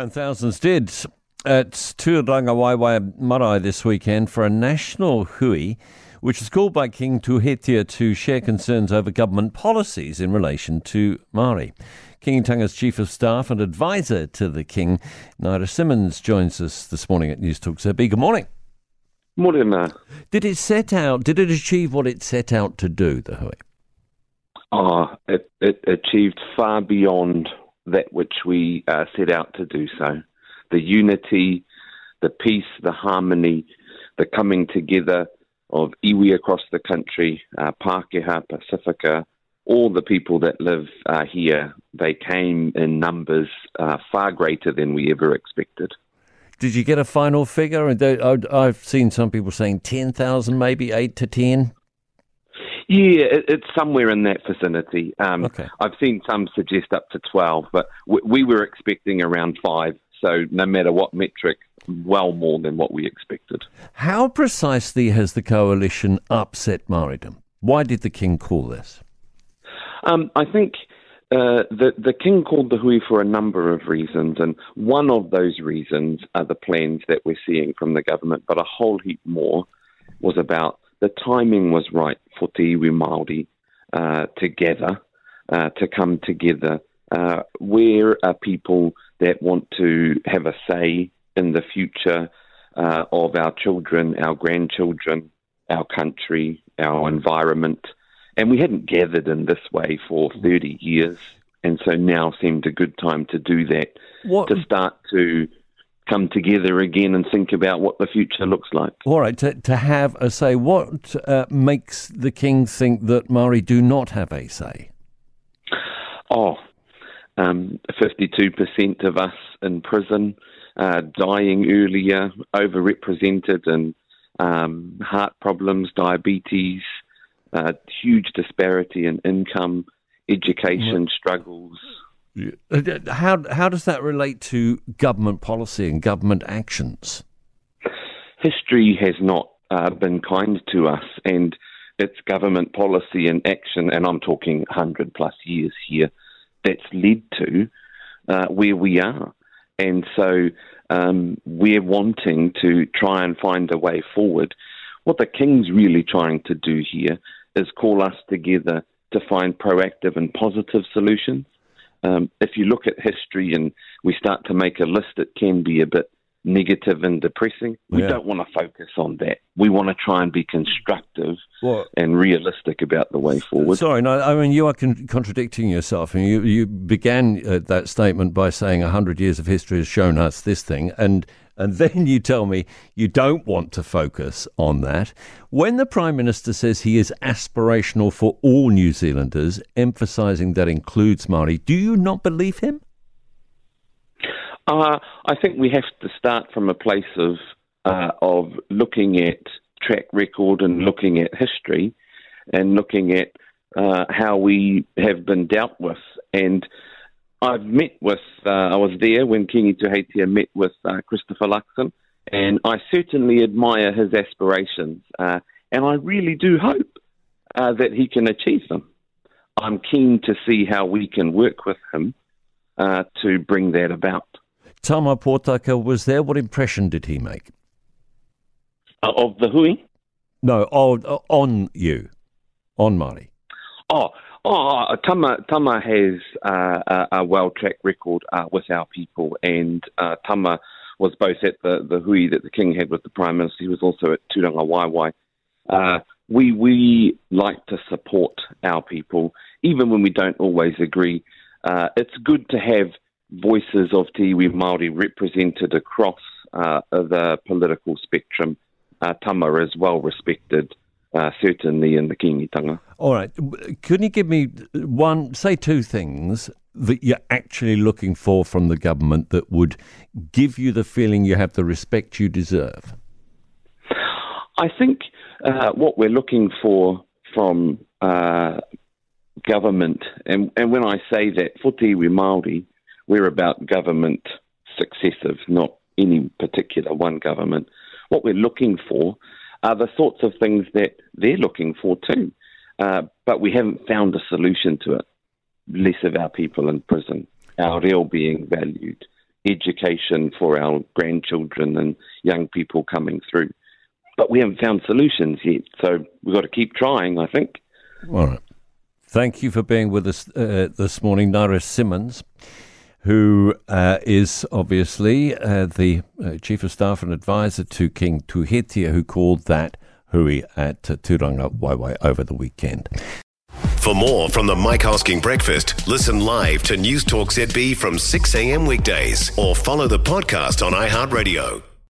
And thousands did at Turangawaewae Marae this weekend for a national hui, which was called by King Tuheitia to share concerns over government policies in relation to Māori. Kingitanga's Chief of Staff and Advisor to the King, Ngira Simmonds, joins us this morning at News Talk ZB. Good morning. Morning, Matt. Did it set out, did it achieve what it set out to do, the hui? Oh, it, it achieved far beyond that which we uh, set out to do so. The unity, the peace, the harmony, the coming together of iwi across the country, uh, Pākehā, Pasifika, all the people that live uh, here, they came in numbers uh, far greater than we ever expected. Did you get a final figure? I've seen some people saying 10,000, maybe 8 to 10. Yeah, it, it's somewhere in that vicinity. Um, Okay. I've seen some suggest up to 12, but we, we were expecting around five. So no matter what metric, well more than what we expected. How precisely has the coalition upset Māoridom? Why did the King call this? Um, I think uh, the the king called the hui for a number of reasons, and one of those reasons are the plans that we're seeing from the government. But a whole heap more was about the timing was right for Te Iwi Māori uh, together uh, to come together. Uh, we're people that want to have a say in the future uh, of our children, our grandchildren, our country, our environment. And we hadn't gathered in this way for 30 years. And so now seemed a good time to do that, What, to start to come together again and think about what the future looks like. all right, to, to have a say. What uh, makes the King think that Māori do not have a say? Oh, um, 52% of us in prison, uh, dying earlier, overrepresented in um, heart problems, diabetes, uh, huge disparity in income, education struggles. How, how does that relate to government policy and government actions? history has not uh, been kind to us, and it's government policy and action, and I'm talking 100 plus years here, that's led to uh, where we are. And so um, we're wanting to try and find a way forward. What the King's really trying to do here is call us together to find proactive and positive solutions. Um, if you look at history and we start to make a list, it can be a bit negative and depressing. We Yeah. don't want to focus on that. We want to try and be constructive Well, and realistic about the way forward. Sorry, no, I mean, you are con- contradicting yourself. And you, you began uh, that statement by saying 100 years of history has shown us this thing. And, and then you tell me you don't want to focus on that. When the Prime Minister says he is aspirational for all New Zealanders, emphasising that includes Māori, do you not believe him? Uh, I think we have to start from a place of uh, of looking at track record and looking at history and looking at uh, how we have been dealt with. And I've met with, uh, I was there when Kingi Tuheitia met with uh, Christopher Luxon, and I certainly admire his aspirations. Uh, and I really do hope uh, that he can achieve them. I'm keen to see how we can work with him uh, to bring that about. Tama Potaka was there. What impression did he make? Uh, of the hui. No, on, on you, on Māori. Oh, oh, Tama Tama has uh, a, a well track record uh, with our people, and uh, Tama was both at the, the hui that the king had with the prime minister. He was also at Turangawaewae. Uh, we we like to support our people, even when we don't always agree. Uh, it's good to have voices of Te Iwi Māori represented across uh, the political spectrum. Uh, Tama is well respected, uh, certainly in the Kingitanga. All right. Can you give me one, say two things that you're actually looking for from the government that would give you the feeling you have the respect you deserve? I think uh, what we're looking for from uh, government, and, and when I say that, for Te Iwi Māori, we're about government successive, not any particular one government. What we're looking for are the sorts of things that they're looking for too, uh, but we haven't found a solution to it. Less of our people in prison, our reo being valued, education for our grandchildren and young people coming through. But we haven't found solutions yet, so we've got to keep trying, I think. All right. Thank you for being with us uh, this morning, Ngira Simmonds, who uh, is obviously uh, the uh, Chief of Staff and Advisor to King Tuheitia, who called that hui at Turangawaewae over the weekend. For more from the Mike Hosking Breakfast, listen live to News Talk ZB from 6 a.m. weekdays or follow the podcast on iHeartRadio.